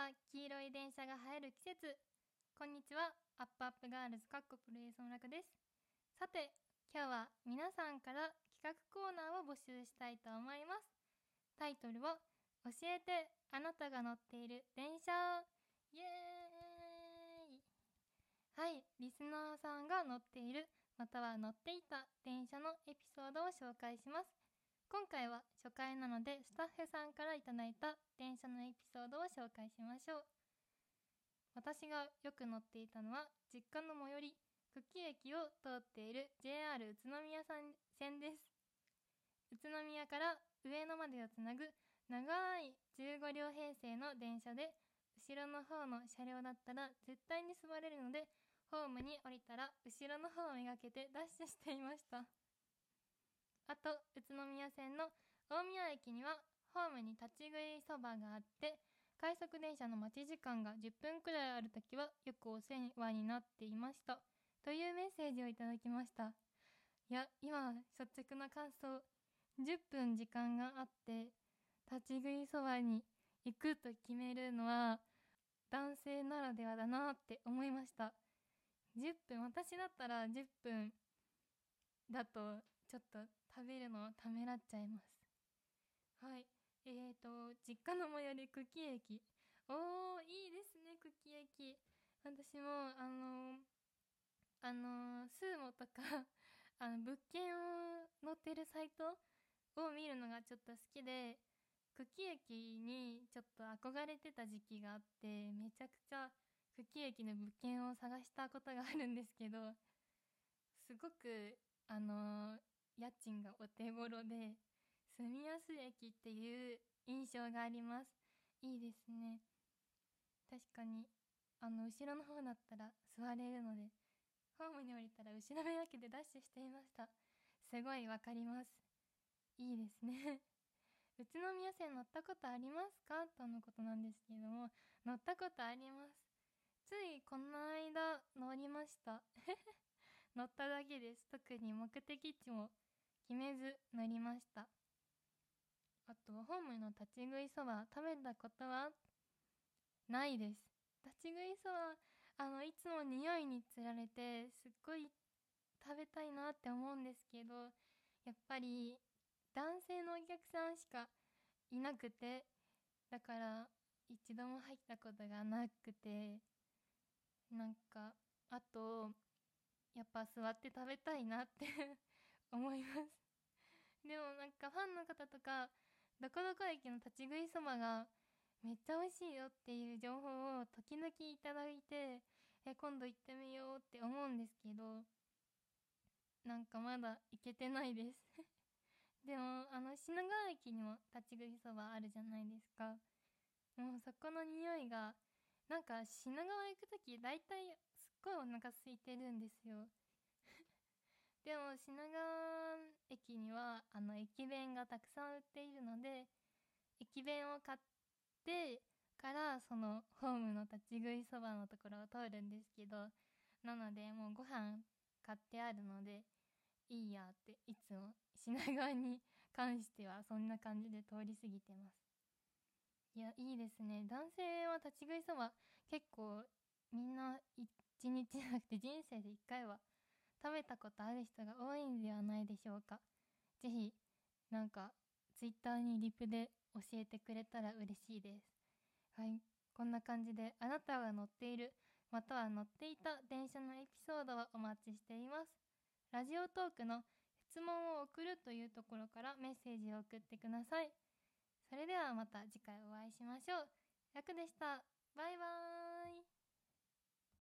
は黄色い電車が映える季節。こんにちは。アップアップガールズかっこプロレスのラクです。さて今日は皆さんから企画コーナーを募集したいと思います。タイトルは教えてあなたが乗っている電車。イエーイ。はいリスナーさんが乗っているまたは乗っていた電車のエピソードを紹介します。今回は初回なのでスタッフさんからいただいた電車のエピソードを紹介しましょう。私がよく乗っていたのは実家の最寄り久喜駅を通っている JR 宇都宮線です。宇都宮から上野までをつなぐ長い15両編成の電車で後ろの方の車両だったら絶対に座れるのでホームに降りたら後ろの方をめがけてダッシュしていました。あと宇都宮線の大宮駅にはホームに立ち食いそばがあって快速電車の待ち時間が10分くらいある時はよくお世話になっていました。というメッセージをいただきました。いや今率直な感想。10分時間があって立ち食いそばに行くと決めるのは男性ならではだなって思いました。10分私だったら10分だとちょっと食べるのをためらっちゃいますはいえーと、実家の最寄り久喜駅。おー、いいですね、久喜駅。私も、あのあのスーモとか あの、物件を載ってるサイトを見るのがちょっと好きで、久喜駅にちょっと憧れてた時期があって、めちゃくちゃ久喜駅の物件を探したことがあるんですけど、すごく、あの家賃がお手頃で、住安駅っていう印象があります。いいですね。確かにあの後ろの方だったら座れるのでホームに降りたら後ろめがけでダッシュしていました。すごいわかります。いいですね。宇都宮線乗ったことありますか？とのことなんですけれども乗ったことあります。ついこの間乗りました。乗っただけです。特に目的地もめず乗りました。あとホームの立ち食いそば食べたことはないです。立ち食いそばあのいつも匂いにつられてすっごい食べたいなって思うんですけどやっぱり男性のお客さんしかいなくてだから一度も入ったことがなくてなんかあとやっぱ座って食べたいなって 思います。でもなんかファンの方とかどこどこ駅の立ち食いそばがめっちゃ美味しいよっていう情報を時々いただいて、え、今度行ってみようって思うんですけど、なんかまだ行けてないです でも、あの、品川駅にも立ち食いそばあるじゃないですか。もうそこの匂いが、なんか品川行くとき大体すっごいお腹空いてるんですよでも品川駅にはあの駅弁がたくさん売っているので駅弁を買ってからそのホームの立ち食いそばのところを通るんですけどなのでもうご飯買ってあるのでいいやっていつも品川に関してはそんな感じで通り過ぎてます。いやいいですね。男性は立ち食いそば結構みんな一日じゃなくて人生で一回は食べたことある人が多いんではないでしょうか。ぜひ、なんか、ツイッターにリプで教えてくれたら嬉しいです。はい。こんな感じで、あなたが乗っている、または乗っていた電車のエピソードをお待ちしています。ラジオトークの質問を送るというところからメッセージを送ってください。それではまた次回お会いしましょう。楽でした。バイバーイ。